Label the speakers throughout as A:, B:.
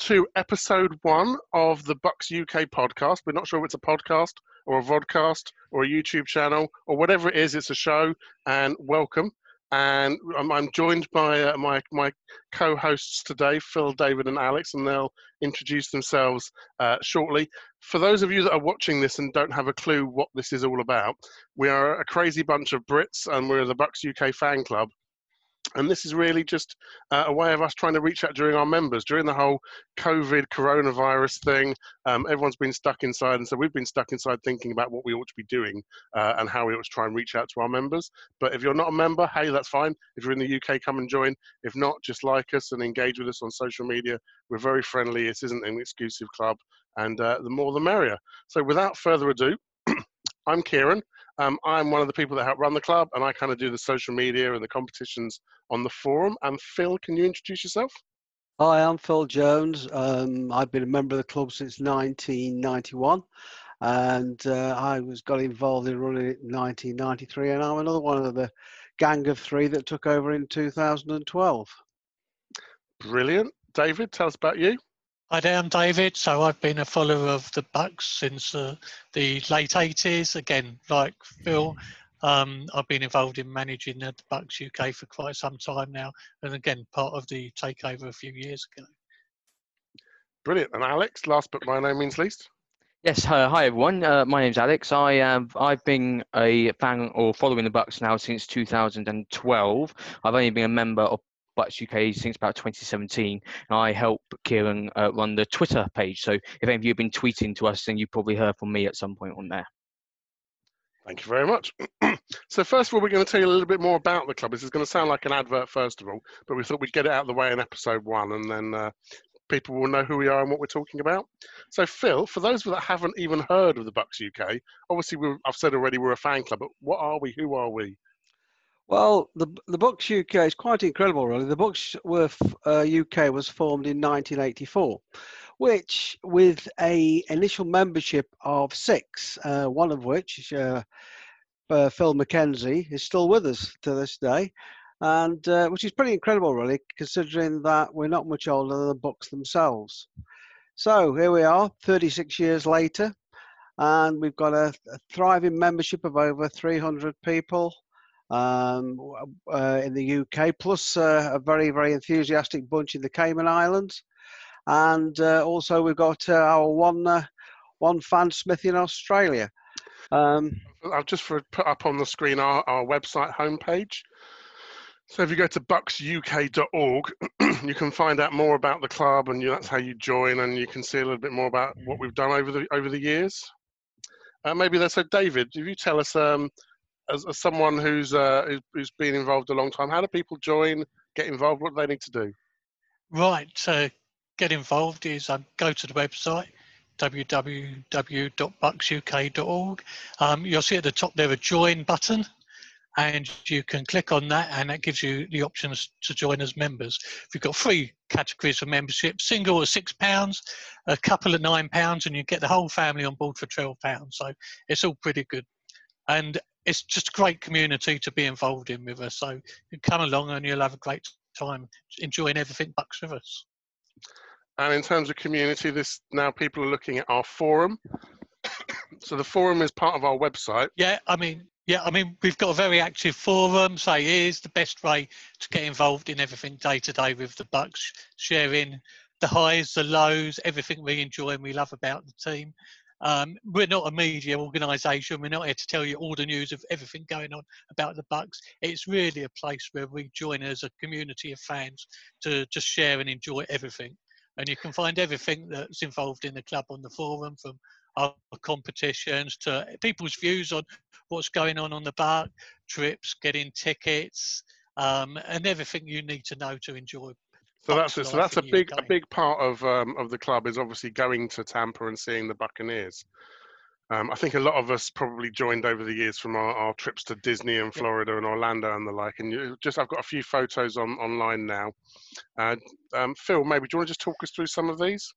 A: To episode one of the Bucks UK podcast. We're not sure if it's a podcast or a vodcast or a YouTube channel or whatever it is. It's a show, and welcome. And I'm, I'm joined by uh, my my co-hosts today, Phil, David, and Alex, and they'll introduce themselves uh, shortly. For those of you that are watching this and don't have a clue what this is all about, we are a crazy bunch of Brits, and we're the Bucks UK fan club and this is really just uh, a way of us trying to reach out during our members. During the whole covid coronavirus thing um, everyone's been stuck inside. And so we've been stuck inside thinking about what we ought to be doing uh, and how we ought to try and reach out to our members. But if you're not a member hey that's fine. If you're in the uk come and join. If not just like us and engage with us on social media. We're very friendly. It isn't an exclusive club. And uh, the more the merrier. So without further ado i'm kieran um, I'm one of the people that help run the club, and I kind of do the social media and the competitions on the forum. And Phil, can you introduce yourself?
B: Hi, I'm Phil Jones. Um, I've been a member of the club since 1991, and uh, I was got involved in running it in 1993, and I'm another one of the gang of three that took over in 2012.
A: Brilliant, David. Tell us about you.
C: Hi there, I'm David. So I've been a follower of the Bucks since uh, the late 80s. Again, like Phil, um, I've been involved in managing the Bucks UK for quite some time now, and again, part of the takeover a few years ago.
A: Brilliant. And Alex, last but by no means least.
D: Yes, uh, hi everyone. Uh, my name's Alex. I have I've been a fan or following the Bucks now since 2012. I've only been a member of Bucks UK since about 2017. And I help Kieran uh, run the Twitter page. So if any of you have been tweeting to us, then you probably heard from me at some point on there.
A: Thank you very much. so first of all, we're going to tell you a little bit more about the club. This is going to sound like an advert first of all, but we thought we'd get it out of the way in episode one, and then uh, people will know who we are and what we're talking about. So Phil, for those that haven't even heard of the Bucks UK, obviously I've said already we're a fan club, but what are we? Who are we?
B: Well, the the Bucks UK is quite incredible, really. The were uh, UK was formed in 1984, which with a initial membership of six, uh, one of which uh, uh, Phil McKenzie is still with us to this day, and uh, which is pretty incredible, really, considering that we're not much older than the Bucks themselves. So here we are, 36 years later, and we've got a, a thriving membership of over 300 people um, uh, in the UK, plus uh, a very, very enthusiastic bunch in the Cayman Islands. And uh, also, we've got uh, our one, uh, one fan Smith in Australia. Um,
A: I've just put up on the screen our, our website homepage. So if you go to bucksuk.org, you can find out more about the club, and you, that's how you join, and you can see a little bit more about what we've done over the over the years. Uh, maybe that's so. David, if you tell us um, as, as someone who's, uh, who's been involved a long time, how do people join, get involved? What do they need to do?
C: Right. So get involved is um, go to the website www.bucksuk.org. Um, you'll see at the top there a join button, and you can click on that, and that gives you the options to join as members. We've got three categories of membership: single at six pounds, a couple at nine pounds, and you get the whole family on board for twelve pounds. So it's all pretty good. And it's just a great community to be involved in with us. So you come along and you'll have a great time enjoying everything Bucks with us.
A: And in terms of community, this now people are looking at our forum. so the forum is part of our website.
C: Yeah, I mean, yeah, I mean, we've got a very active forum. So here's the best way to get involved in everything day to day with the Bucks, sharing the highs, the lows, everything we enjoy and we love about the team. Um, we're not a media organisation. We're not here to tell you all the news of everything going on about the Bucks. It's really a place where we join as a community of fans to just share and enjoy everything. And you can find everything that's involved in the club on the forum, from our competitions to people's views on what's going on on the Buck, trips, getting tickets, um, and everything you need to know to enjoy
A: so that's so that's a big a big part of um, of the club is obviously going to Tampa and seeing the Buccaneers. Um, I think a lot of us probably joined over the years from our, our trips to Disney and Florida yeah. and Orlando and the like. And you, just I've got a few photos on online now. Uh, um, Phil, maybe do you want to just talk us through some of these?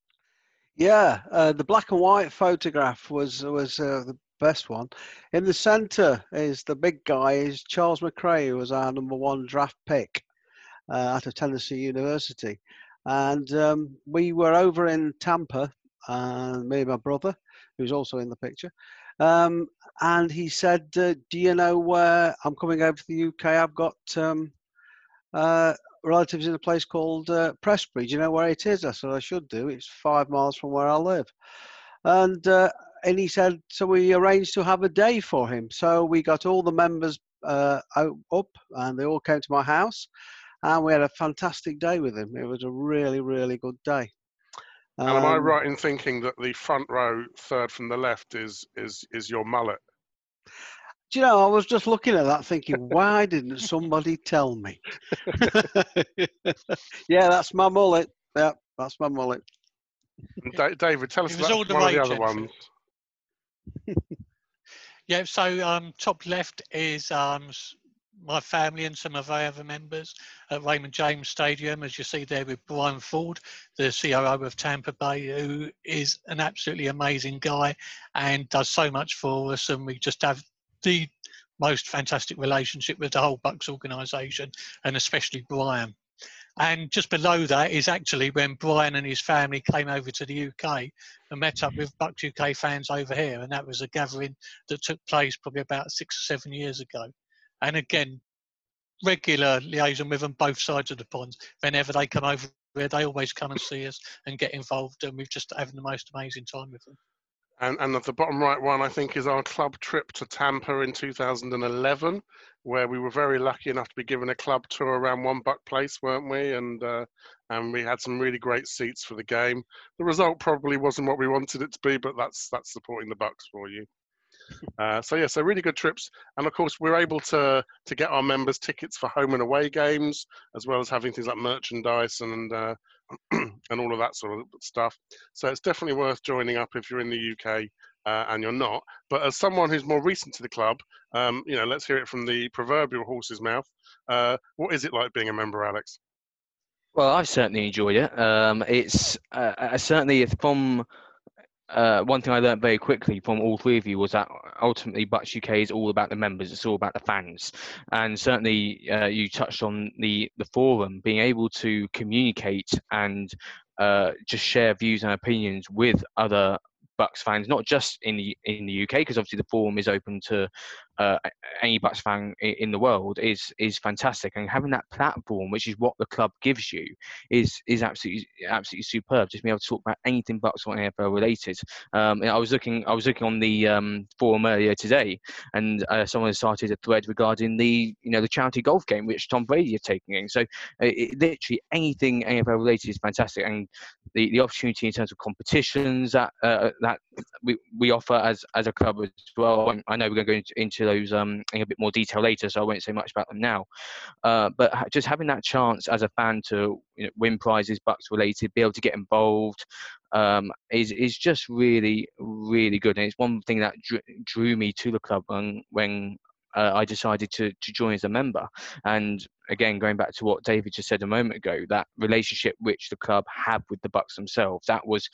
B: Yeah, uh, the black and white photograph was was uh, the best one. In the centre is the big guy is Charles McRae, who was our number one draft pick out of Tennessee University. And um, we were over in Tampa, and me and my brother, who's also in the picture. Um, and he said, uh, "Do you know where I'm coming over to the UK? I've got um, uh, relatives in a place called uh, Prestbury. Do you know where it is?" I said, "I should do. It's five miles from where I live." And uh, and he said, so we arranged to have a day for him. So we got all the members uh, up, and they all came to my house, and we had a fantastic day with him. It was a really, really good day.
A: Um, and am I um, right in thinking that the front row, third from the left, is is is your mullet?
B: Do you know, I was just looking at that thinking, why didn't somebody tell me? yeah, that's my mullet. Yeah, that's my mullet.
A: David, tell us about one of the other ones.
C: yeah, so um, top left is um, my family and some of our other members at Raymond James Stadium, as you see there with Brian Ford, the COO of Tampa Bay, who is an absolutely amazing guy and does so much for us. And we just have the most fantastic relationship with the whole Bucks organisation, and especially Brian. And just below that is actually when Brian and his family came over to the UK and met up with Bucks UK fans over here. And that was a gathering that took place probably about six or seven years ago. And again, regular liaison with them both sides of the pond. Whenever they come over here, they always come and see us and get involved. And we've just having the most amazing time with them.
A: And, and the bottom right one, I think, is our club trip to Tampa in 2011, where we were very lucky enough to be given a club tour around One Buck Place, weren't we? And uh, and we had some really great seats for the game. The result probably wasn't what we wanted it to be, but that's that's supporting the Bucks for you. Uh, so yeah, so really good trips, and of course we're able to to get our members tickets for home and away games, as well as having things like merchandise and uh, and all of that sort of stuff. So it's definitely worth joining up if you're in the UK uh, and you're not. But as someone who's more recent to the club, um, you know, let's hear it from the proverbial horse's mouth. Uh, what is it like being a member, Alex?
D: Well, I've certainly enjoyed it. Um, it's uh, certainly from uh, one thing I learned very quickly from all three of you was that ultimately Bucks UK is all about the members. It's all about the fans, and certainly uh, you touched on the the forum being able to communicate and uh, just share views and opinions with other Bucks fans, not just in the in the UK, because obviously the forum is open to uh, any Bucks fan in the world is is fantastic, and having that platform, which is what the club gives you, is is absolutely absolutely superb. Just being able to talk about anything Bucks or NFL related. Um, I was looking I was looking on the um, forum earlier today, and uh, someone started a thread regarding the you know the charity golf game which Tom Brady is taking in. So it, literally anything NFL related is fantastic, and the, the opportunity in terms of competitions that uh, that we, we offer as as a club as well. I know we're going to go into, into those um, in a bit more detail later, so I won't say much about them now. Uh, but just having that chance as a fan to you know, win prizes, Bucks related, be able to get involved, um, is is just really really good, and it's one thing that drew, drew me to the club when when uh, I decided to to join as a member. And again, going back to what David just said a moment ago, that relationship which the club have with the Bucks themselves, that was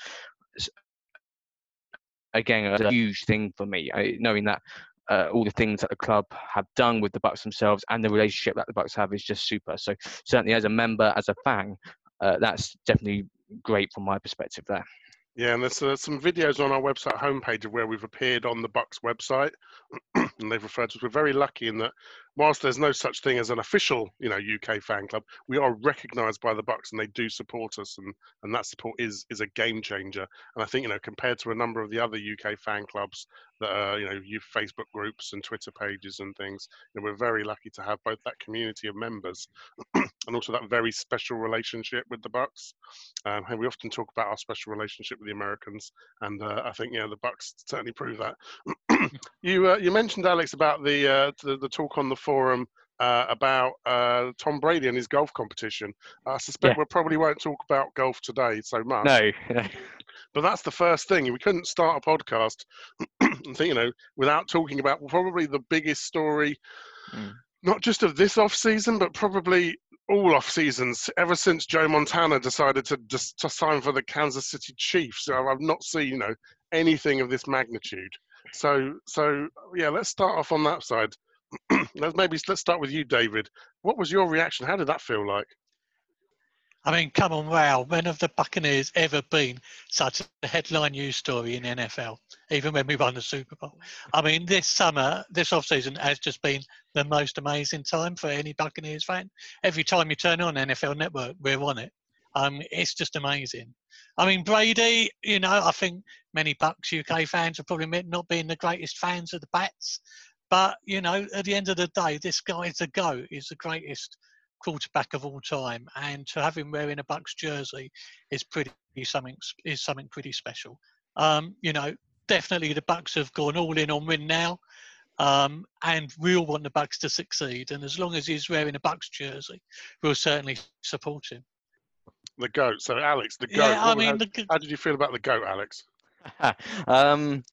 D: again a huge thing for me. I, knowing that uh, all the things that the club have done with the Bucks themselves and the relationship that the Bucks have is just super. So certainly as a member, as a fan, uh, that's definitely great from my perspective there.
A: Yeah, and there's uh, some videos on our website homepage of where we've appeared on the Bucks website, and they've referred to us. We're very lucky in that, whilst there's no such thing as an official, you know, UK fan club, we are recognised by the Bucks, and they do support us, and and that support is is a game changer. And I think you know, compared to a number of the other UK fan clubs that are, you know, you Facebook groups and Twitter pages and things, we're very lucky to have both that community of members and also that very special relationship with the Bucks. Um, and we often talk about our special relationship with the Americans, and uh, I think yeah, the Bucks certainly prove that. you uh, you mentioned Alex about the, uh, the, the talk on the forum. Uh, about uh, Tom Brady and his golf competition. I suspect yeah. we probably won't talk about golf today so much.
D: No.
A: but that's the first thing. We couldn't start a podcast, think, you know, without talking about probably the biggest story, mm. not just of this off season, but probably all off seasons ever since Joe Montana decided to just to sign for the Kansas City Chiefs. So I've not seen you know anything of this magnitude. So so yeah, let's start off on that side. let's maybe let's start with you, David. What was your reaction? How did that feel like?
C: I mean, come on, wow. When have the Buccaneers ever been such a headline news story in NFL, even when we won the Super Bowl? I mean, this summer, this off-season has just been the most amazing time for any Buccaneers fan. Every time you turn on NFL Network, we're on it. Um, it's just amazing. I mean, Brady, you know, I think many Bucks UK fans are probably not being the greatest fans of the Pats. But, you know, at the end of the day, this guy is a go. He's the greatest quarterback of all time, and to have him wearing a Bucks jersey is pretty something is something pretty special. Um, you know, definitely the Bucks have gone all in on win now, um, and we all want the Bucks to succeed. And as long as he's wearing a Bucks jersey, we'll certainly support him.
A: The goat. So Alex, the goat.
C: Yeah, I mean,
A: how,
C: the,
A: how did you feel about the goat, Alex?
D: um,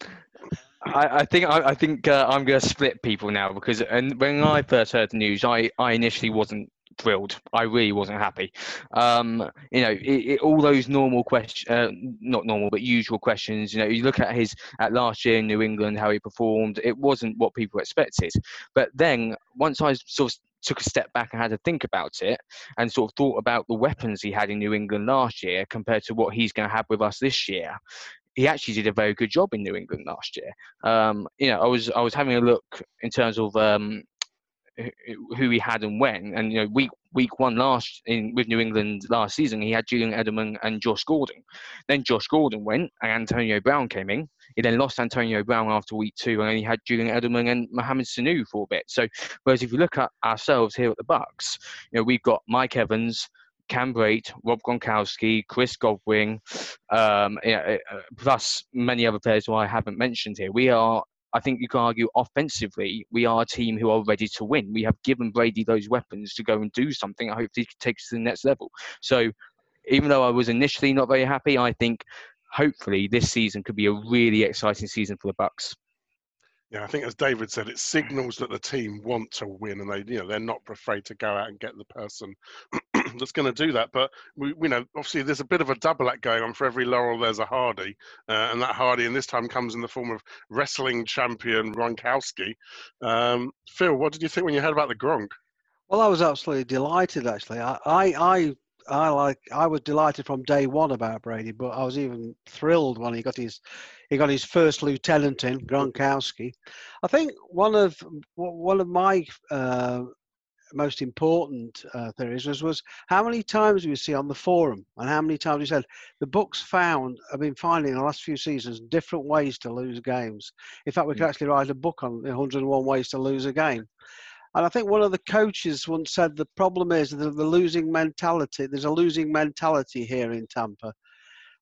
D: I, I, think I, I think uh, I'm going to split people now because and when I first heard the news, I, I initially wasn't thrilled. I really wasn't happy. Um, you know, it, it, all those normal questions, uh, not normal, but usual questions. You know, you look at his at last year in New England, how he performed. It wasn't what people expected. But then once I sort of took a step back and had to think about it and sort of thought about the weapons he had in New England last year compared to what he's going to have with us this year he actually did a very good job in New England last year. Um, you know, I was I was having a look in terms of um, who he had and when. And you know, week week one last in with New England last season, he had Julian Edelman and Josh Gordon. Then Josh Gordon went, and Antonio Brown came in. He then lost Antonio Brown after week two, and he had Julian Edelman and Mohamed Sanu for a bit. So, whereas if you look at ourselves here at the Bucks, you know, we've got Mike Evans. Cam Brate, Rob Gronkowski, Chris Godwin, um, uh, plus many other players who I haven't mentioned here. We are I think you can argue offensively, we are a team who are ready to win. We have given Brady those weapons to go and do something. I hope he takes to the next level. So, even though I was initially not very happy, I think hopefully this season could be a really exciting season for the Bucks.
A: Yeah, I think as David said, it signals that the team want to win, and they, you know, they're not afraid to go out and get the person that's going to do that. But we, you know, obviously there's a bit of a double act going on. For every laurel, there's a Hardy, uh, and that Hardy, and this time, comes in the form of wrestling champion Gronkowski. Um, Phil, what did you think when you heard about the Gronk?
B: Well, I was absolutely delighted. Actually, I, I, I I like I was delighted from day one about Brady, but I was even thrilled when he got his he got his first lieutenant in Gronkowski. I think one of one of my uh, most important uh, theories was, was how many times we see on the forum and how many times we said the books found have been finding in the last few seasons different ways to lose games. In fact, we could hmm. actually write a book on 101 ways to lose a game. And I think one of the coaches once said the problem is the, the losing mentality. There's a losing mentality here in Tampa.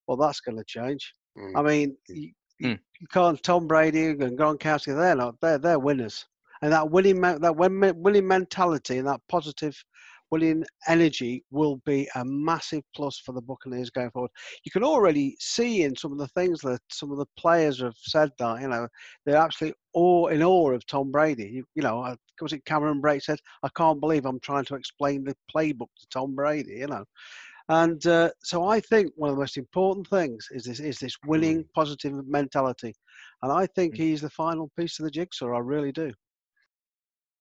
B: Well, that's going to change. Mm. I mean, you, mm. you, can't. Tom Brady and Gronkowski, they're not. They're they're winners. And that winning that winning mentality and that positive winning energy will be a massive plus for the Buccaneers going forward. You can already see in some of the things that some of the players have said that, you know, they're absolutely awe, in awe of Tom Brady. You, you know, was it Cameron Brate said, I can't believe I'm trying to explain the playbook to Tom Brady, you know. And uh, so I think one of the most important things is this is this winning positive mentality. And I think mm. he's the final piece of the jigsaw. I really do.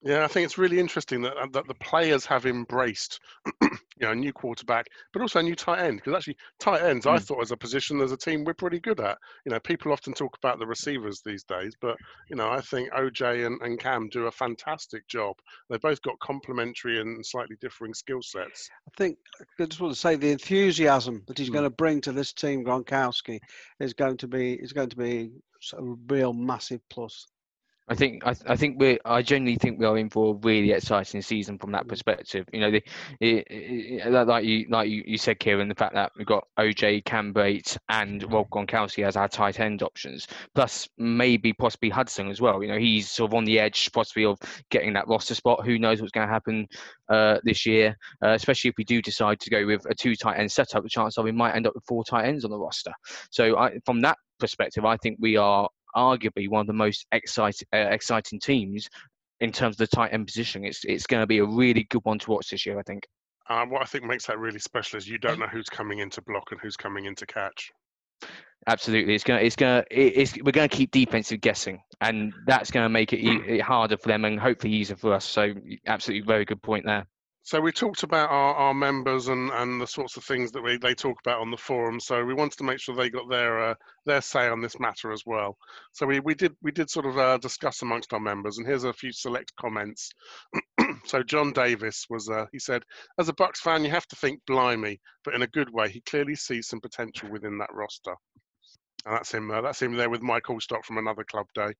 A: Yeah, I think it's really interesting that uh, that the players have embraced, you know, a new quarterback, but also a new tight end. Because actually, tight ends, mm. I thought as a position as a team, we're pretty good at. You know, people often talk about the receivers these days, but you know, I think OJ and, and Cam do a fantastic job. They've both got complementary and slightly differing skill sets.
B: I think I just want to say the enthusiasm that he's mm. going to bring to this team, Gronkowski, is going to be is going to be a real massive plus.
D: I think I, I think we I genuinely think we are in for a really exciting season from that perspective. You know, the, it, it, like you like you, you said, Kieran, the fact that we've got OJ, Cam Brate, and Rob Gronkowski as our tight end options, plus maybe possibly Hudson as well. You know, he's sort of on the edge, possibly of getting that roster spot. Who knows what's going to happen uh, this year? Uh, especially if we do decide to go with a two tight end setup, the chance are we might end up with four tight ends on the roster. So I, from that perspective, I think we are arguably one of the most exciting uh, exciting teams in terms of the tight end position. It's it's going to be a really good one to watch this year, I think.
A: Uh, what I think makes that really special is you don't know who's coming into block and who's coming into catch.
D: Absolutely, it's gonna, it's gonna, it's we're gonna keep defensive guessing, and that's gonna make it, it harder for them and hopefully easier for us. So, absolutely, very good point there.
A: So we talked about our, our members and, and the sorts of things that we, they talk about on the forum. So we wanted to make sure they got their uh, their say on this matter as well. So we, we did we did sort of uh, discuss amongst our members, and here's a few select comments. so John Davis was uh, he said, as a Bucks fan, you have to think blimey, but in a good way. He clearly sees some potential within that roster. And that's him. Uh, that's him there with Mike Alstott from another club day.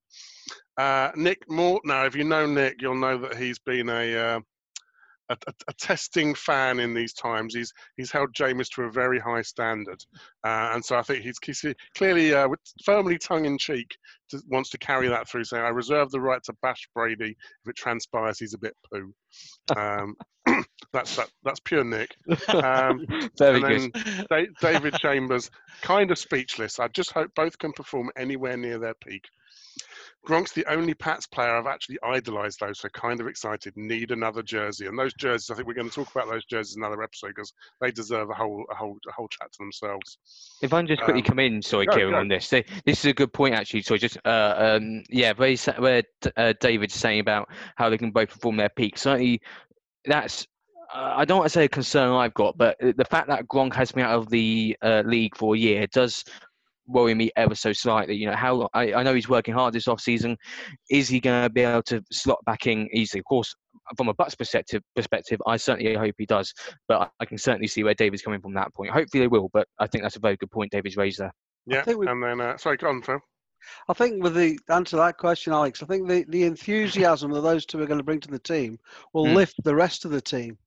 A: Uh, Nick Mort. Now, if you know Nick, you'll know that he's been a uh, a, a, a, testing fan in these times. He's he's held Jameis to a very high standard, uh, and so I think he's, he's clearly uh, firmly tongue in cheek to, wants to carry that through, saying, "I reserve the right to bash Brady if it transpires he's a bit poo." Um, that's that, that's pure Nick. Um,
D: very good.
A: David Chambers, kind of speechless. I just hope both can perform anywhere near their peak. Gronk's the only Pats player I've actually idolised, though, so kind of excited. Need another jersey, and those jerseys. I think we're going to talk about those jerseys in another episode because they deserve a whole, a whole, a whole chat to themselves.
D: If I can just quickly um, come in, sorry, go, Kieran, go. on this. This is a good point, actually. So just, uh, um, yeah, where, where uh, David's saying about how they can both perform their peak. Certainly, that's uh, I don't want to say a concern I've got, but the fact that Gronk has been out of the uh, league for a year does worry me ever so slightly. You know, how I, I know he's working hard this off season. Is he going to be able to slot back in easily? Of course, from a Bucks perspective, perspective, I certainly hope he does. But I can certainly see where David's coming from that point. Hopefully they will, but I think that's a very good point David's raised there.
A: Yeah, and then uh, sorry, go on, Phil.
B: I think with the answer to that question, Alex, I think the, the enthusiasm that those two are going to bring to the team will mm. lift the rest of the team.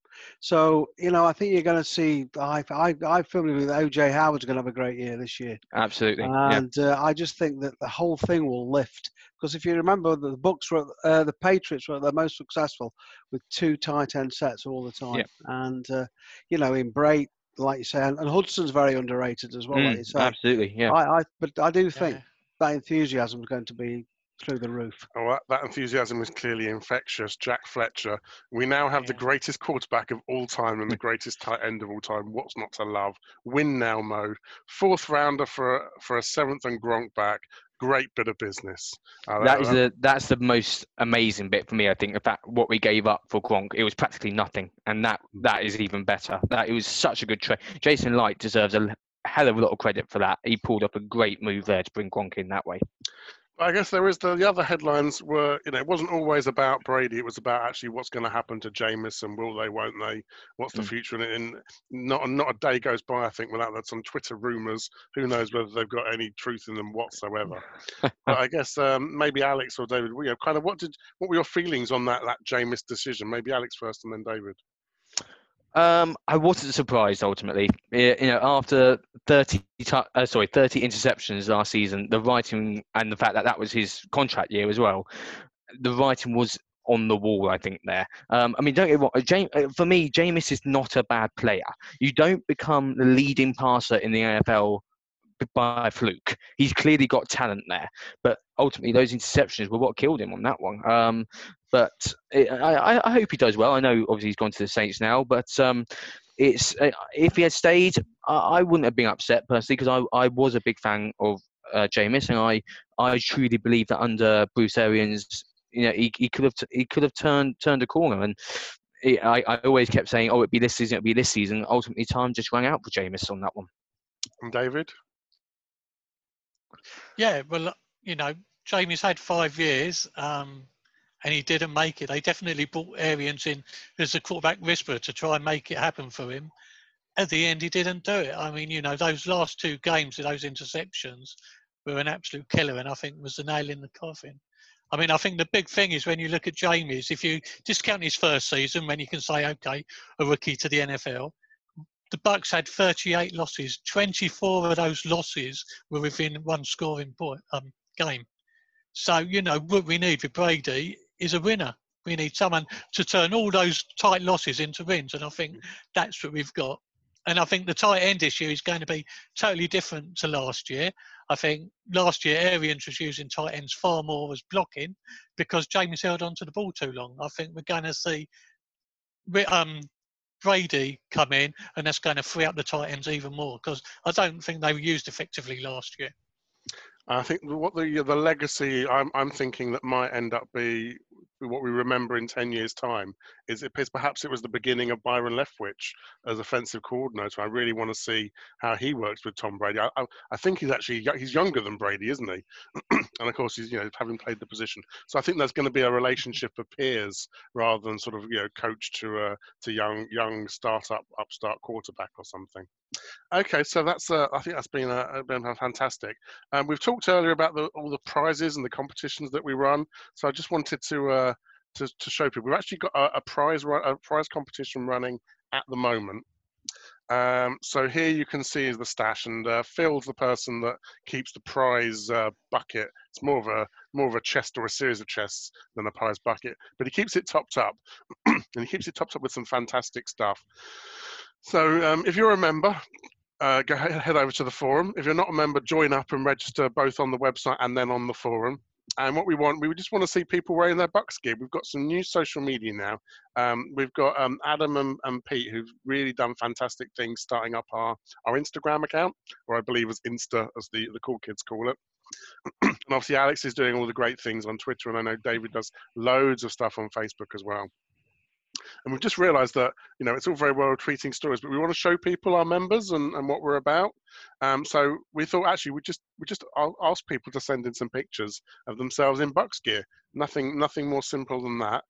B: So you know, I think you're going to see. I I I firmly believe that OJ Howard's going to have a great year this year.
D: Absolutely,
B: and yeah. uh, I just think that the whole thing will lift because if you remember, the books were uh, the Patriots were the most successful with two tight end sets all the time, yeah. and uh, you know, in Brate, like you say, and, and Hudson's very underrated as well. Mm, like you say.
D: Absolutely, yeah.
B: I, I but I do think. Yeah. That enthusiasm is going to be through the roof.
A: Oh, that, that, enthusiasm is clearly infectious. Jack Fletcher. We now have yeah. the greatest quarterback of all time and the greatest tight end of all time. What's not to love? Win now mode. Fourth rounder for for a seventh and Gronk back. Great bit of business.
D: Uh, that is the that's the most amazing bit for me. I think the fact what we gave up for Gronk, it was practically nothing, and that that is even better. That it was such a good trade. Jason Licht deserves a hell of a lot of credit for that. He pulled up a great move there to bring Gronk in that way.
A: I guess there is the, the other headlines were, you know, it wasn't always about Brady. It was about actually what's going to happen to Jameis and will they, won't they? What's the mm. future? And, and not not a day goes by, I think, without that some Twitter rumors. Who knows whether they've got any truth in them whatsoever? but I guess um, maybe Alex or David, you know, kind of what did what were your feelings on that that Jameis decision? Maybe Alex first and then David.
D: Um, I wasn't surprised ultimately. You know, after 30, uh, sorry, 30 interceptions last season, the writing and the fact that that was his contract year as well, the writing was on the wall. I think there. Um, I mean, don't get what James, uh, for me, Jameis is not a bad player. You don't become the leading passer in the NFL by fluke. He's clearly got talent there, but ultimately those interceptions were what killed him on that one. Um, but it, I, I, hope he does well. I know obviously he's gone to the Saints now, but um, it's uh, if he had stayed, I, I, wouldn't have been upset personally because I, I was a big fan of uh, Jameis, and I I truly believe that under Bruce Arians, you know, he, he could have t- he could have turned turned a corner and. I, I always kept saying, "Oh, it'd be this season, it'd be this season." Ultimately, time just rang out for Jameis on that one.
A: David,
C: yeah, well, you know, Jameis had five years um, and he didn't make it. They definitely brought Arians in as a quarterback whisperer to try and make it happen for him. At the end, he didn't do it. I mean, you know, those last two games, with those interceptions were an absolute killer, and I think was the nail in the coffin. I mean, I think the big thing is when you look at Jameis, if you discount his first season, when you can say, okay, a rookie to the NFL, the Bucks had 38 losses. 24 of those losses were within one scoring point um, game. So you know what we need for Brady is a winner. We need someone to turn all those tight losses into wins, and I think that's what we've got. And I think the tight end issue is going to be totally different to last year. I think last year Arians was using tight ends far more as blocking because Jameis held on to the ball too long. I think we're going to see um, Brady come in, and that's going to free up the tight ends even more because I don't think they were used effectively last year.
A: I think what the the legacy I'm I'm thinking that might end up be what we remember in 10 years time is it perhaps it was the beginning of Byron Leftwich as offensive coordinator. I really want to see how he works with Tom Brady. I, I, I think he's actually he's younger than Brady, isn't he? and of course he's you know having played the position. So I think there's going to be a relationship of peers rather than sort of you know coach to uh, to young young startup upstart quarterback or something. Okay, so that's uh, I think that's been uh, been fantastic. Um, we've talked earlier about the, all the prizes and the competitions that we run. So I just wanted to uh, to, to show people we've actually got a, a prize a prize competition running at the moment. Um, so here you can see is the stash, and uh, Phil's the person that keeps the prize uh, bucket. It's more of a more of a chest or a series of chests than a prize bucket, but he keeps it topped up, and he keeps it topped up with some fantastic stuff. So um, if you're a member, uh, go head over to the forum. If you're not a member, join up and register both on the website and then on the forum. And what we want, we just want to see people wearing their Bucks gear. We've got some new social media now. Um, we've got um, Adam and, and, Pete who've really done fantastic things starting up our, our Instagram account, or I believe as Insta, as the, the cool kids call it. and obviously, Alex is doing all the great things on Twitter, and I know David does loads of stuff on Facebook as well. And we've just realised that you know it's all very well tweeting stories, but we want to show people our members and, and what we're about. Um, so we thought actually we just we just ask people to send in some pictures of themselves in Bucks gear. Nothing nothing more simple than that.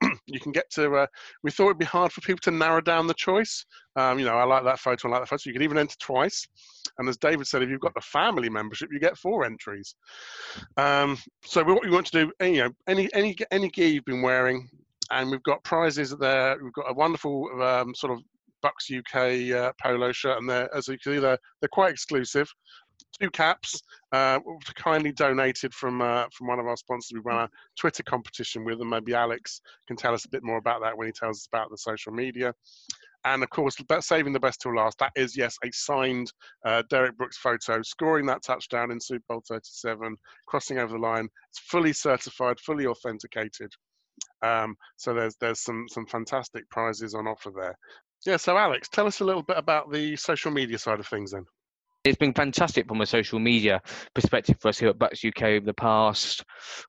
A: you can get to. Uh, we thought it'd be hard for people to narrow down the choice. Um, you know, I like that photo, I like that photo. You can even enter twice. And as David said, if you've got the family membership, you get four entries. Um, so what we want to do, you know, any any any gear you've been wearing, and we've got prizes there. We've got a wonderful um, sort of Bucks UK uh, polo shirt, and they're as you can see, they're, they're quite exclusive. Two caps, uh, kindly donated from uh, from one of our sponsors. We run a Twitter competition with them. Maybe Alex can tell us a bit more about that when he tells us about the social media. And of course, saving the best till last. That is, yes, a signed uh, Derrick Brooks photo, scoring that touchdown in Super Bowl 37, crossing over the line. It's fully certified, fully authenticated. Um, so there's there's some some fantastic prizes on offer there. Yeah. So Alex, tell us a little bit about the social media side of things then.
D: It's been fantastic from a social media perspective for us here at Bucks UK over the past,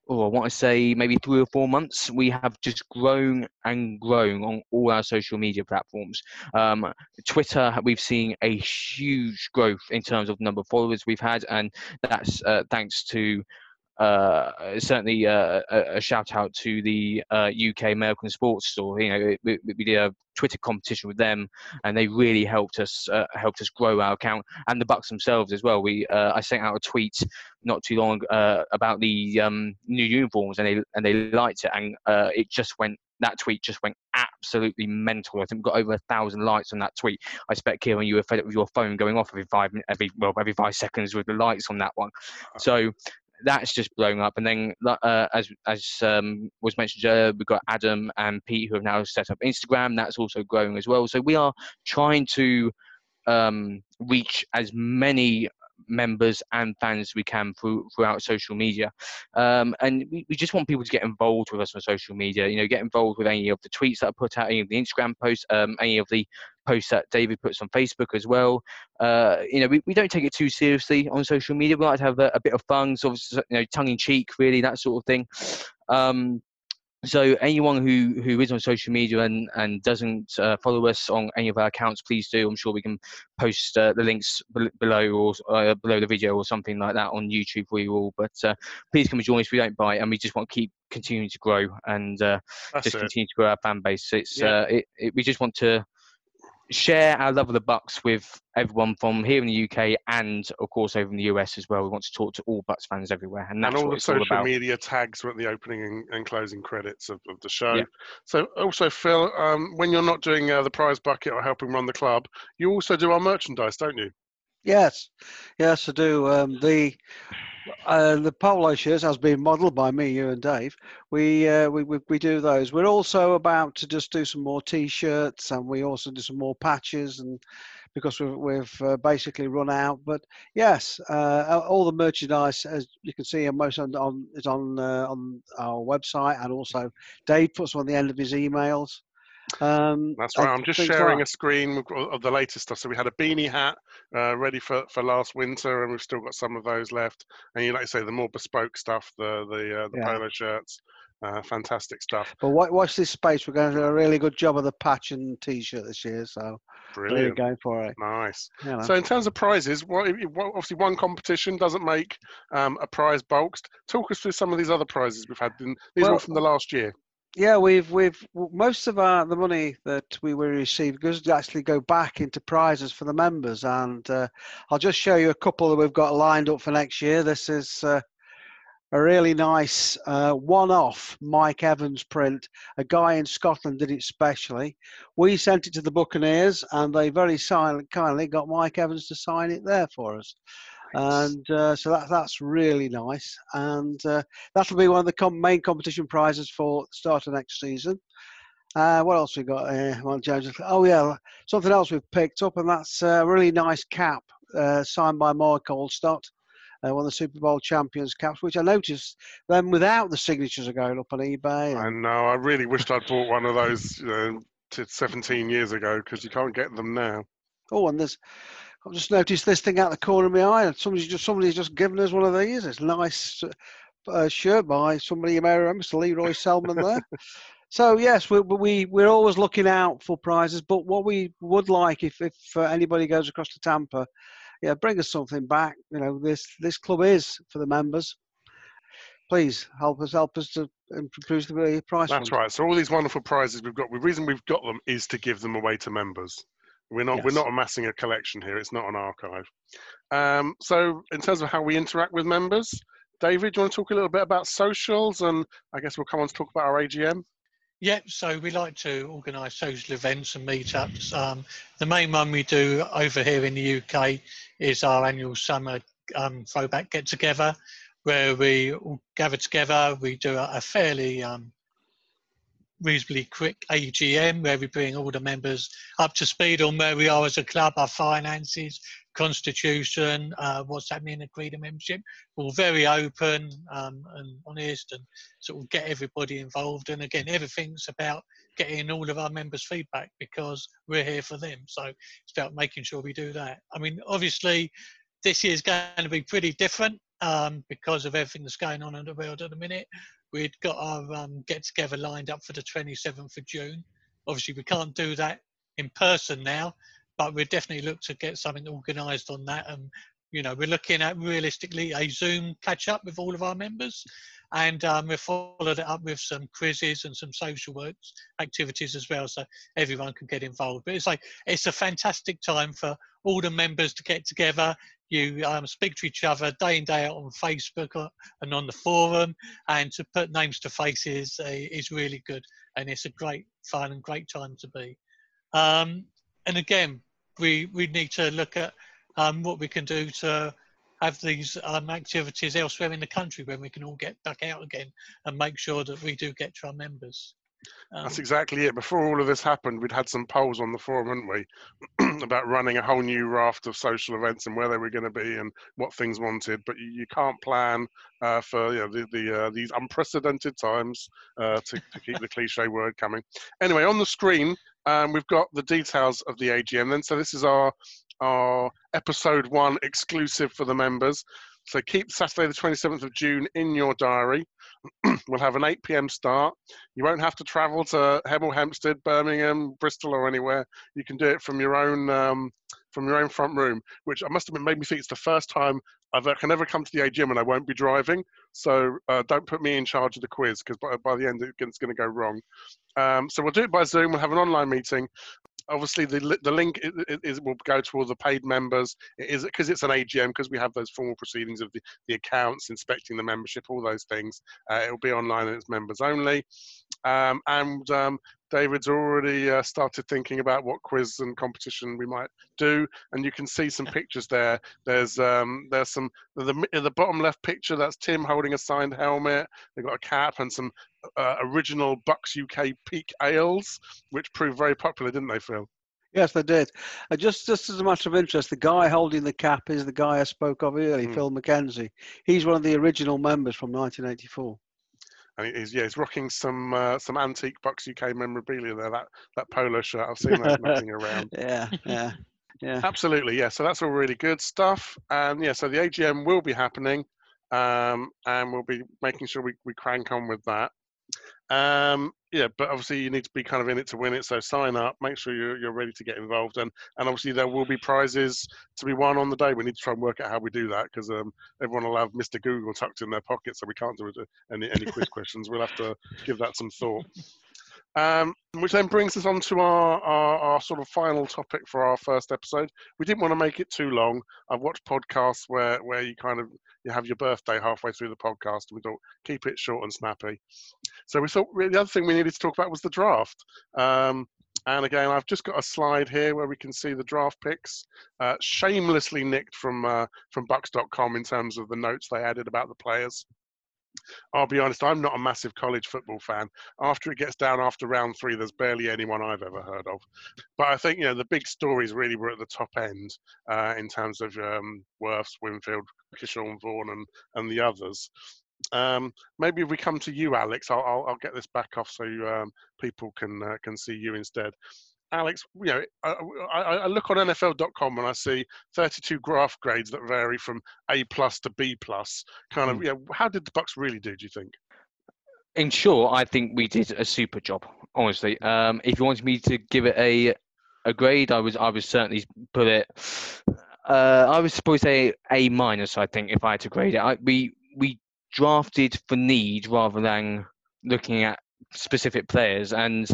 D: oh, I want to say maybe three or four months. We have just grown and grown on all our social media platforms. Um, Twitter, we've seen a huge growth in terms of number of followers we've had, and that's uh, thanks to uh, certainly uh, a, a, shout out to the uh, UK American Sports Store. You know, we, we, did a Twitter competition with them, and they really helped us uh, helped us grow our account and the Bucks themselves as well. We uh, I sent out a tweet not too long uh, about the um, new uniforms, and they and they liked it, and it just went. That tweet just went absolutely mental. I think we got over a thousand likes on that tweet. I expect Kieran, you were fed up with your phone going off every five, every well, every five seconds with the likes on that one. So that's just blowing up. And then, uh, as as um, was mentioned earlier, we've got Adam and Pete who have now set up Instagram. That's also growing as well. So we are trying to um, reach as many members and fans we can through, throughout social media. Um, and we, we just want people to get involved with us on social media, you know, get involved with any of the tweets that I put out, any of the Instagram posts, um, any of the posts that David puts on Facebook as well. Uh, you know, we, we don't take it too seriously on social media. We like to have a, a bit of fun, sort of, you know, tongue in cheek, really, that sort of thing. Um, so anyone who who is on social media and and doesn't uh, follow us on any of our accounts please do i'm sure we can post uh, the links below or uh, below the video or something like that on youtube for you all but uh, please come and join us we don't buy and we just want to keep continuing to grow and uh, just it. continue to grow our fan base it's yeah. Uh, it, it, we just want to share our love of the Bucks with everyone from here in the UK and, of course, over in the US as well. We want to talk to all Bucks fans everywhere, and that's
A: and all
D: what
A: the social
D: all
A: media tags were at the opening and, and closing credits of, of the show. Yeah. So, also, Phil, um, when you're not doing uh, the prize bucket or helping run the club, you also do our merchandise, don't you?
B: Yes, yes, I do. Um, the uh, the polo shirts has been modelled by me, you and Dave. We, uh, we, we we do those. We're also about to just do some more T-shirts, and we also do some more patches, and because we've, we've uh, basically run out. But yes, uh, all the merchandise, as you can see, most on, on is on uh, on our website, and also Dave puts on the end of his emails.
A: Um, That's right. I'm just sharing a screen of the latest stuff. So we had a beanie hat uh, ready for, for last winter, and we've still got some of those left. And you like to say, the more bespoke stuff, the the, uh, the yeah. polo shirts, Uh, fantastic stuff.
B: But wa- watch this space. We're going to do a really good job of the patch and t-shirt this year. So really
A: Brilliant.
B: going for it.
A: Nice.
B: You know.
A: So in terms of prizes, what, what, obviously one competition doesn't make um, a prize bulked. Talk us through some of these other prizes we've had. These are all from the last year.
B: Yeah, we've we've most of our the money that we will receive goes actually go back into prizes for the members, and uh, I'll just show you a couple that we've got lined up for next year. This is uh, a really nice uh, one-off Mike Evans print. A guy in Scotland did it specially. We sent it to the Buccaneers, and they very silent, kindly got Mike Evans to sign it there for us. And uh, so that, that's really nice. And uh, that'll be one of the com- main competition prizes for the start of next season. Uh, what else we got? Uh, well, James, oh yeah, something else we've picked up, and that's a really nice cap uh, signed by Mark Alstott, uh, one of the Super Bowl champions caps, which I noticed them without the signatures are going up on eBay.
A: I know. I really wished I'd bought one of those uh, to 17 years ago because you can't get them now.
B: Oh, and there's I've just noticed this thing out the corner of my eye. and Somebody's just somebody's just given us one of these. It's a nice uh, shirt by somebody you may remember, Mr. Lee Roy Selmon there. so yes, we, we we're always looking out for prizes. But what we would like, if if uh, anybody goes across to Tampa, yeah, bring us something back. You know, this this club is for the members. Please help us help us to improve the price.
A: That's
B: fund.
A: right. So all these wonderful prizes we've got. The reason we've got them is to give them away to members. We're not we're not amassing a collection here. It's not an archive. Um, so in terms of how we interact with members, David, do you want to talk a little bit about socials? And I guess we'll come on to talk about our AGM.
C: Yeah, so we like to organise social events and meetups. Um, the main one we do over here in the UK is our annual summer um, throwback get together, where we all gather together. We do a, a fairly um, reasonably quick AGM where we bring all the members up to speed on where we are as a club, our finances, constitution, uh, what's happening in agreed membership. We're all very open um, and honest and sort of get everybody involved. And again, everything's about getting all of our members' feedback because we're here for them. So it's about making sure we do that. I mean, obviously, this year's going to be pretty different um, because of everything that's going on in the world at the minute. We'd got our um, get together lined up for the 27th of June. Obviously, we can't do that in person now, but we'd definitely look to get something organised on that. And you know, we're looking at realistically a Zoom catch up with all of our members, and um, we've followed it up with some quizzes and some social works activities as well, so everyone can get involved. But it's like it's a fantastic time for all the members to get together. You um, speak to each other day in day out on Facebook and on the forum, and to put names to faces uh, is really good, and it's a great fun and great time to be. Um, and again, we we need to look at um, what we can do to have these um, activities elsewhere in the country when we can all get back out again and make sure that we do get to our members.
A: That's
C: Um,
A: exactly it. Before all of this happened, we'd had some polls on the forum, hadn't we, about running a whole new raft of social events and where they were going to be and what things wanted. But you, you can't plan uh, for you know, the, the, uh, these unprecedented times uh, to, to keep the cliche word coming. Anyway, on the screen, um, we've got the details of the AGM. Then, so this is our our episode one exclusive for the members. So keep Saturday the 27th of June in your diary. we'll have an 8 p.m. start. You won't have to travel to Hemel Hempstead, Birmingham, Bristol, or anywhere. You can do it from your own um, from your own front room, which I must admit made me think it's the first time I've, I can ever come to the AGM and I won't be driving. So uh, don't put me in charge of the quiz because by, by the end it's going to go wrong. Um, so we'll do it by Zoom. We'll have an online meeting. Obviously, the the link i- i- is, will go to all the paid members. It is because it's an AGM because we have those formal proceedings of the, the accounts, inspecting the membership, all those things. Uh, it will be online and it's members only. Um, and um, David's already uh, started thinking about what quiz and competition we might do, and you can see some pictures there. There's um, there's some the the bottom left picture that's Tim holding a signed helmet. They've got a cap and some uh, original Bucks UK Peak ales, which proved very popular, didn't they, Phil?
B: Yes, they did. Uh, just, just as a matter of interest, the guy holding the cap is the guy I spoke of earlier,
A: Hmm.
B: Phil McKenzie. He's one of the original members from 1984.
A: And he's yeah, he's rocking some uh, some antique Bucks UK memorabilia there. That that polo shirt, I've seen that moving around.
B: Yeah, yeah, yeah.
A: Absolutely, yeah. So that's all really good stuff. And yeah, so the AGM will be happening, um, and we'll be making sure we, we crank on with that. Um, yeah, but obviously you need to be kind of in it to win it. So sign up, make sure you're, you're ready to get involved, and and obviously there will be prizes to be won on the day. We need to try and work out how we do that because um, everyone will have Mr. Google tucked in their pocket, so we can't do any any quiz questions. We'll have to give that some thought. Um, which then brings us on to our, our, our, sort of final topic for our first episode. We didn't want to make it too long. I've watched podcasts where, where you kind of you have your birthday halfway through the podcast, and we thought keep it short and snappy. So we thought the other thing we needed to talk about was the draft. Um, and again, I've just got a slide here where we can see the draft picks, uh, shamelessly nicked from uh, from Bucks.com in terms of the notes they added about the players. I'll be honest, I'm not a massive college football fan. After it gets down after round three, there's barely anyone I've ever heard of. But I think you know the big stories really were at the top end uh, in terms of um, Wirfs, Winfield, Ke'Shawn Vaughn, and and the others. Um, maybe if we come to you, Alex, I'll, I'll, I'll get this back off so um, people can uh, can see you instead. Alex, you know, I, I, I, look on NFL.com and I see 32 graph grades that vary from A plus to B plus. Kind of, mm. you know, how did the Bucks really do? Do you think?
D: In short, I think we did a super job. Honestly, um, if you wanted me to give it a a grade, I was I would certainly put it. Uh, I was supposed to say A minus. I think if I had to grade it, I, we we drafted for need rather than looking at specific players and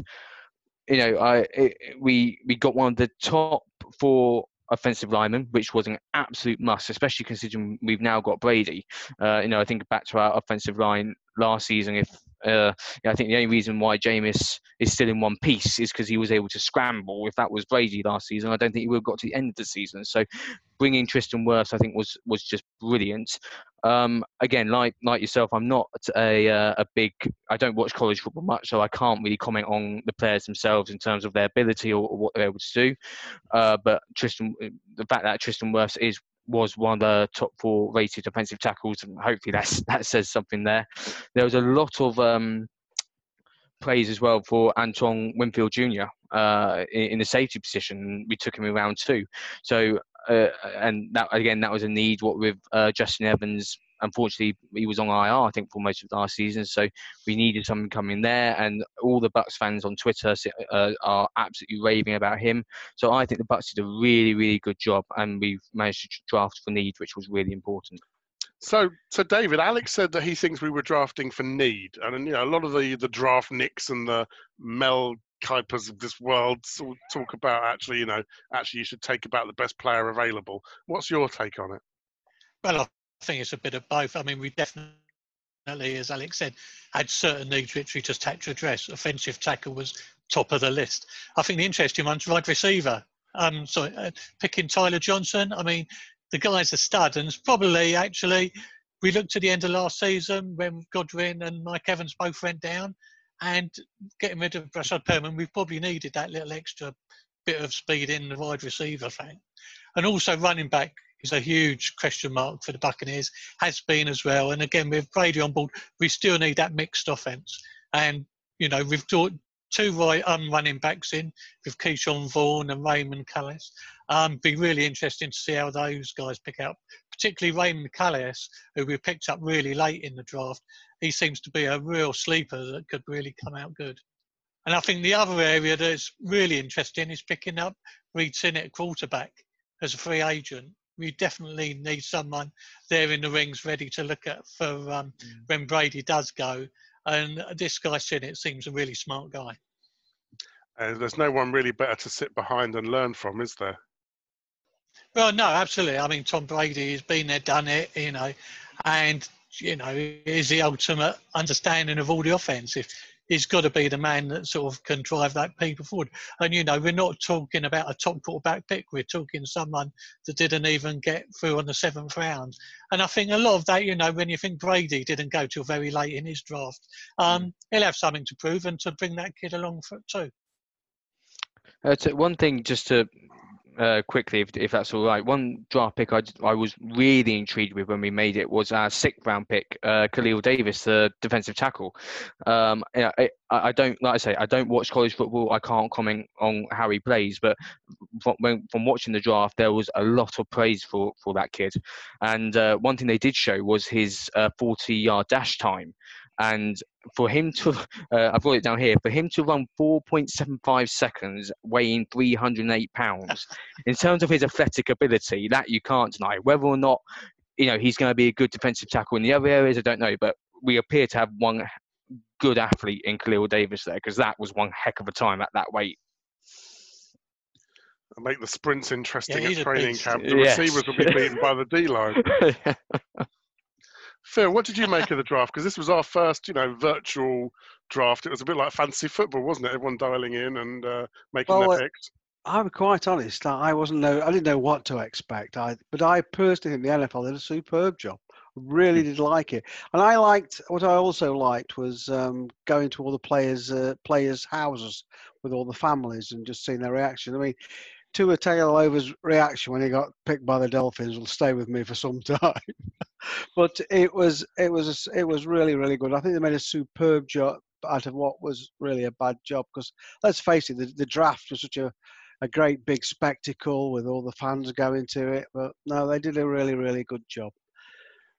D: you know, I it, we we got one of the top four offensive linemen, which was an absolute must, especially considering we've now got Brady. Uh, you know, I think back to our offensive line last season. If uh, I think the only reason why Jameis is still in one piece is because he was able to scramble. If that was Brady last season, I don't think he would have got to the end of the season. So, bringing Tristan Wirfs, I think, was was just brilliant. Um, again, like like yourself, I'm not a uh, a big. I don't watch college football much, so I can't really comment on the players themselves in terms of their ability or, or what they're able to do. Uh, but Tristan, the fact that Tristan Wirfs is was one of the top four rated defensive tackles, and hopefully that's that says something there. There was a lot of um, praise as well for Antoine Winfield Jr. Uh, in, in, the safety position. We took him around too. So uh, and that again, that was a need. What with uh, Justin Evans, unfortunately, he was on IR, I think, for most of last season. So we needed someone coming there, and all the Bucks fans on Twitter uh, are absolutely raving about him. So I think the Bucks did a really, really good job, and we've managed to draft for need, which was really important.
A: So, so David, Alex said that he thinks we were drafting for need, and you know a lot of the the draft nicks and the Mel Kipers of this world talk about actually, you know, actually you should take about the best player available. What's your take on it?
C: Well, I think it's a bit of both. I mean, we definitely, as Alex said, had certain needs which we just had to address. Offensive tackle was top of the list. I think the interesting one's wide receiver. Um, so uh, picking Tyler Johnson. I mean, the guy's a stud, and it's probably actually we looked at the end of last season when Godwin and Mike Evans both went down and getting rid of Breshad Perriman, we've probably needed that little extra bit of speed in the wide receiver thing. And also running back is a huge question mark for the Buccaneers, has been as well. And again, with Brady on board, we still need that mixed offense. And, you know, we've got two right um, running backs in with Ke'Shawn Vaughn and Raymond Calais. Um, be really interesting to see how those guys pick up, particularly Raymond Calais, who we picked up really late in the draft. He seems to be a real sleeper that could really come out good. And I think the other area that's really interesting is picking up Reid Sinnett quarterback as a free agent. We definitely need someone there in the rings ready to look at for um, mm. when Brady does go. And this guy Sinnett seems a really smart guy.
A: Uh, there's no one really better to sit behind and learn from, is there?
C: Well, no, absolutely. I mean, Tom Brady has been there, done it, you know, and you know, is the ultimate understanding of all the offense. He's got to be the man that sort of can drive that people forward. And you know, we're not talking about a top quarterback pick. We're talking someone that didn't even get through on the seventh round. And I think a lot of that, you know, when you think Brady didn't go till very late in his draft, um, mm. he'll have something to prove and to bring that kid along for it too.
D: Uh, so one thing just to uh, quickly, if, if that's all right. One draft pick I, I was really intrigued with when we made it was our sixth round pick, uh, Khalil Davis, the defensive tackle. Um, I, I, don't, like I say, I don't watch college football. I can't comment on how he plays, but from, when, from watching the draft, there was a lot of praise for, for that kid. And uh, one thing they did show was his uh, 40 yard dash time and for him to, uh, I've got it down here, for him to run 4.75 seconds, weighing 308 pounds, in terms of his athletic ability, that you can't deny. Whether or not, you know, he's going to be a good defensive tackle in the other areas, I don't know, but we appear to have one good athlete in Khalil Davis there because that was one heck of a time at that weight.
A: Make the sprints interesting
C: Yeah,
A: at training
C: beast.
A: camp. The
D: Yes.
A: receivers will be beaten by the D line. Phil, what did you make of the draft? Because this was our first, you know, virtual draft. It was a bit like fantasy football, wasn't it? Everyone dialing in and uh, making
B: Well,
A: their
B: uh,
A: picks.
B: I'm quite honest. I I wasn't know. I didn't know what to expect. I, but I personally think the NFL did a superb job. Really did like it, and I liked what I also liked was um, going to all the players' uh, players' houses with all the families and just seeing their reaction. I mean, Tua Tagovailoa's reaction when he got picked by the Dolphins will stay with me for some time. but it was it was it was really really good. I think they made a superb job out of what was really a bad job because let's face it, the, the draft was such a a great big spectacle with all the fans going to it. But no, they did a really, really good job.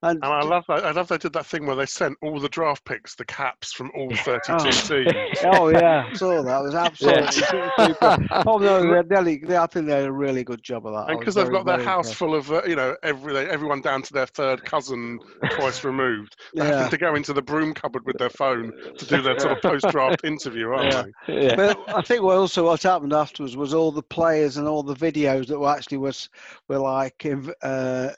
B: And,
A: And I
B: j-
A: love that. I love they did that thing where they sent all the draft picks, the caps from all 32
B: Oh.
A: teams.
B: oh yeah, I saw that. It was absolutely super. Oh no, they, they, they, I think they did a really good job of that.
A: And because they've got their house
B: impressed.
A: full of, uh, you know, every, everyone down to their third cousin twice removed, they're
B: Yeah.
A: having to go into the broom cupboard with their phone to do their sort of post-draft interview, aren't
B: Yeah.
A: they?
D: yeah.
B: But I think what also what happened afterwards was all the players and all the videos that were actually was were like uh,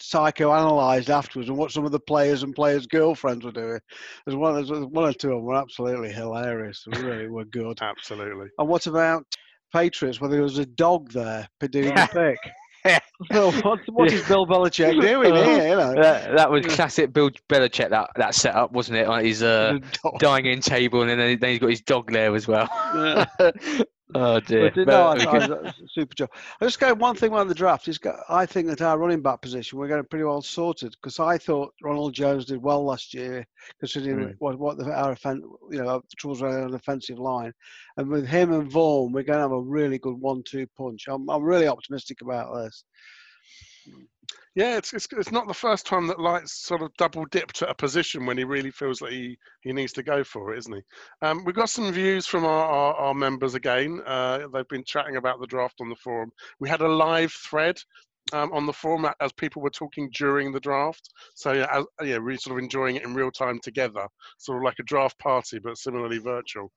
B: psychoanalyzed afterwards and what some of the players and players' girlfriends were doing. There's one, there's one or two of them were absolutely hilarious. They really were good.
A: Absolutely.
B: And what about Patriots where there was a dog there p- doing the pick? So what, what is Bill Belichick doing here? You know?
D: That, that was classic Bill Belichick. That that setup, wasn't it? Like his uh,
B: The
D: dining in table, and then then he's got his dog there as well.
B: Yeah.
D: oh dear.
B: But, uh, no, I, I,
D: could-
B: that's a super job. I just go one thing about the draft is I think that our running back position we're getting pretty well sorted because I thought Ronald Jones did well last year considering
D: Mm.
B: what what the, our offen- you know the troubles around the offensive line, and with him and Vaughn we're going to have a really good one-two punch. I'm I'm really optimistic about this.
A: Yeah, it's, it's it's not the first time that Licht's sort of double dipped at a position when he really feels that he, he needs to go for it, isn't he? Um, we've got some views from our, our, our members again. Uh, they've been chatting about the draft on the forum. We had a live thread um, on the forum a- as people were talking during the draft. So yeah, as, yeah, really sort of enjoying it in real time together, sort of like a draft party, but similarly virtual.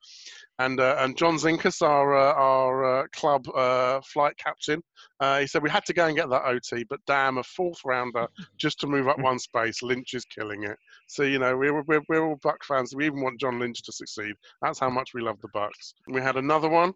A: And uh, and John Zinkus, our uh, our uh, club uh, flight captain, uh, he said we had to go and get that OT, but damn, a fourth rounder just to move up one space. Lynch is killing it. So you know we're we're, we're all Buck fans. We even want John Lynch to succeed. That's how much we love the Bucks. We had another one.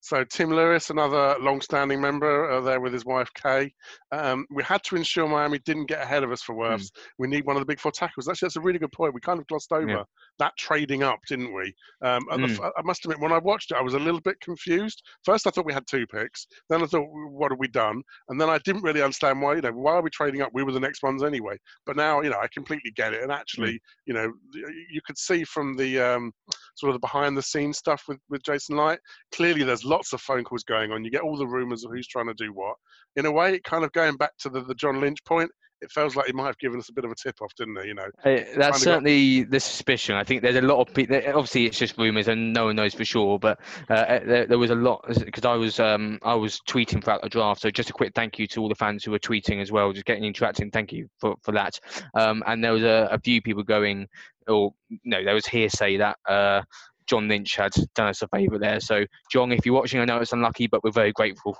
A: So Tim Lewis, another long-standing member, uh, there with his wife Kay. Um, we had to ensure Miami didn't get ahead of us for Wirfs. We need one of the big four tackles. Actually, that's a really good point. We kind of glossed over
D: Yeah.
A: that trading up, didn't we? Um, at the
D: Mm.
A: f- I must admit, when I watched it, I was a little bit confused. First, I thought we had two picks. Then I thought, what have we done? And then I didn't really understand why. You know, why are we trading up? We were the next ones anyway. But now, you know, I completely get it. And actually, you know, you could see from the um, sort of the behind-the-scenes stuff with with Jason Licht. Clearly, there's lots of phone calls going on. You get all the rumors of who's trying to do what. In a way, kind of going back to the, the John Lynch point, it feels like he might have given us a bit of a tip-off, didn't he? You know,
D: Uh,
A: got-
D: that's certainly the suspicion. I think there's a lot of people. Obviously, it's just rumours and no one knows for sure. But uh, there, there was a lot because I was um, I was tweeting throughout the draft. So just a quick thank you to all the fans who were tweeting as well, just getting interacting. Thank you for for that. Um, and there was a, a few people going, or no, there was hearsay that. Uh, John Lynch had done us a favour there. So, John, if you're watching, I know it's unlucky, but we're very grateful.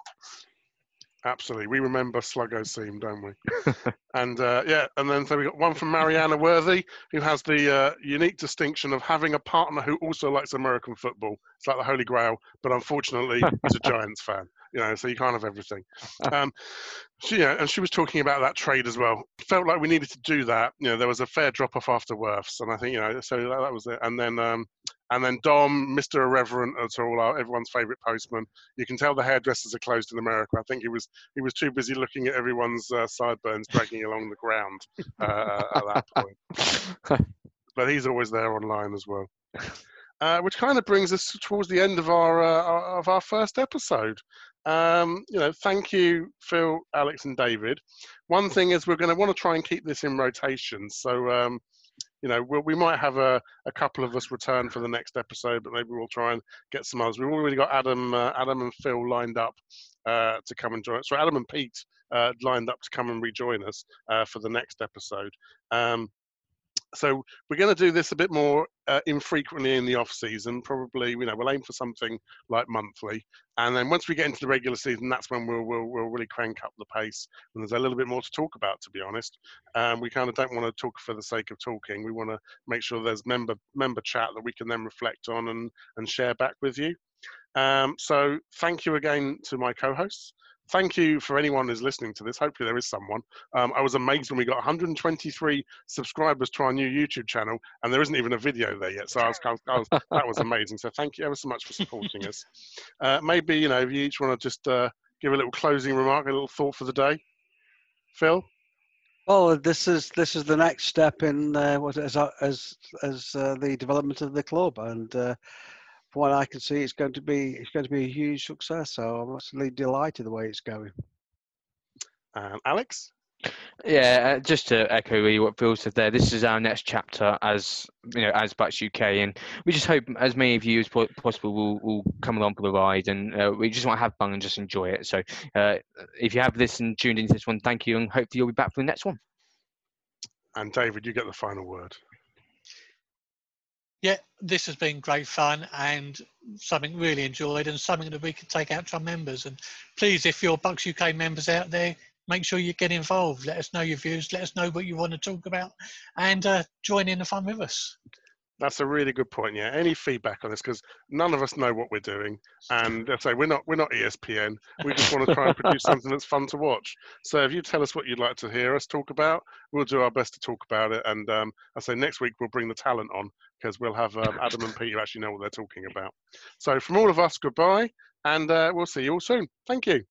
A: Absolutely. We remember Sluggo Seam, don't we? and uh, yeah, and then so we got one from Mariana Worthy, who has the uh, unique distinction of having a partner who also likes American football. It's like the Holy Grail, but unfortunately, he's a Giants fan. You know, so you can't have everything. Um, she, yeah, and she was talking about that trade as well. Felt like we needed to do that. You know, there was a fair drop off after Wirfs, and I think you know, so that, that was it. And then, um, and then Dom, Mr. Irreverent, at all, our, everyone's favourite postman. You can tell the hairdressers are closed in America. I think he was he was too busy looking at everyone's uh, sideburns dragging along the ground uh, at that point. But he's always there online as well. Uh, which kind of brings us towards the end of our uh, our- of our first episode. Um, you know, thank you, Phil, Alex, and David. One thing is we're going to want to try and keep this in rotation. So, um, you know, we'll, we might have a, a couple of us return for the next episode, but maybe we'll try and get some others. We've already got Adam, uh, Adam and Phil lined up uh, to come and join. Us. So Adam and Pete uh, lined up to come and rejoin us uh, for the next episode. Um, so we're going to do this a bit more uh, infrequently in the off season. Probably, you know, we'll aim for something like monthly, and then once we get into the regular season, that's when we'll we'll, we'll really crank up the pace. And there's a little bit more to talk about, to be honest. Um, we kind of don't want to talk for the sake of talking. We want to make sure there's member member chat that we can then reflect on and and share back with you. Um, so thank you again to my co-hosts thank you for anyone who's listening to this. Hopefully, there is someone. Um, I was amazed when we got 123 subscribers to our new YouTube channel, and there isn't even a video there yet. So I was, I was, that was amazing. So thank you ever so much for supporting us. Uh, maybe you know, if you each want to just uh, give a little closing remark, a little thought for the day, Phil.
B: Well, this is this is the next step in uh, what as as as uh, the development of the club, and uh, what I can see, it's going to be it's going to be a huge success. So I'm absolutely delighted the way it's going.
A: Um, Alex.
D: Yeah, uh, just to echo really what Phil said there, this is our next chapter as you know as Bucks UK, and we just hope as many of you as possible will, will come along for the ride, and uh, we just want to have fun and just enjoy it. So, uh, if you have listened, and tuned into this one, thank you, and hopefully you'll be back for the next one.
A: And David, you get the final word
C: yeah, this has been great fun and something really enjoyed and something that we can take out to our members. And please, if you're Bucks UK members out there, make sure you get involved. Let us know your views. Let us know what you want to talk about and uh, join in the fun with us.
A: That's a really good point. Yeah, any feedback on this because none of us know what we're doing, and I say we're not we're not ESPN. We just want to try and produce something that's fun to watch. So if you tell us what you'd like to hear us talk about, we'll do our best to talk about it. And um, I say next week we'll bring the talent on because we'll have um, Adam and Pete who actually know what they're talking about. So from all of us, goodbye, and uh, we'll see you all soon. Thank you.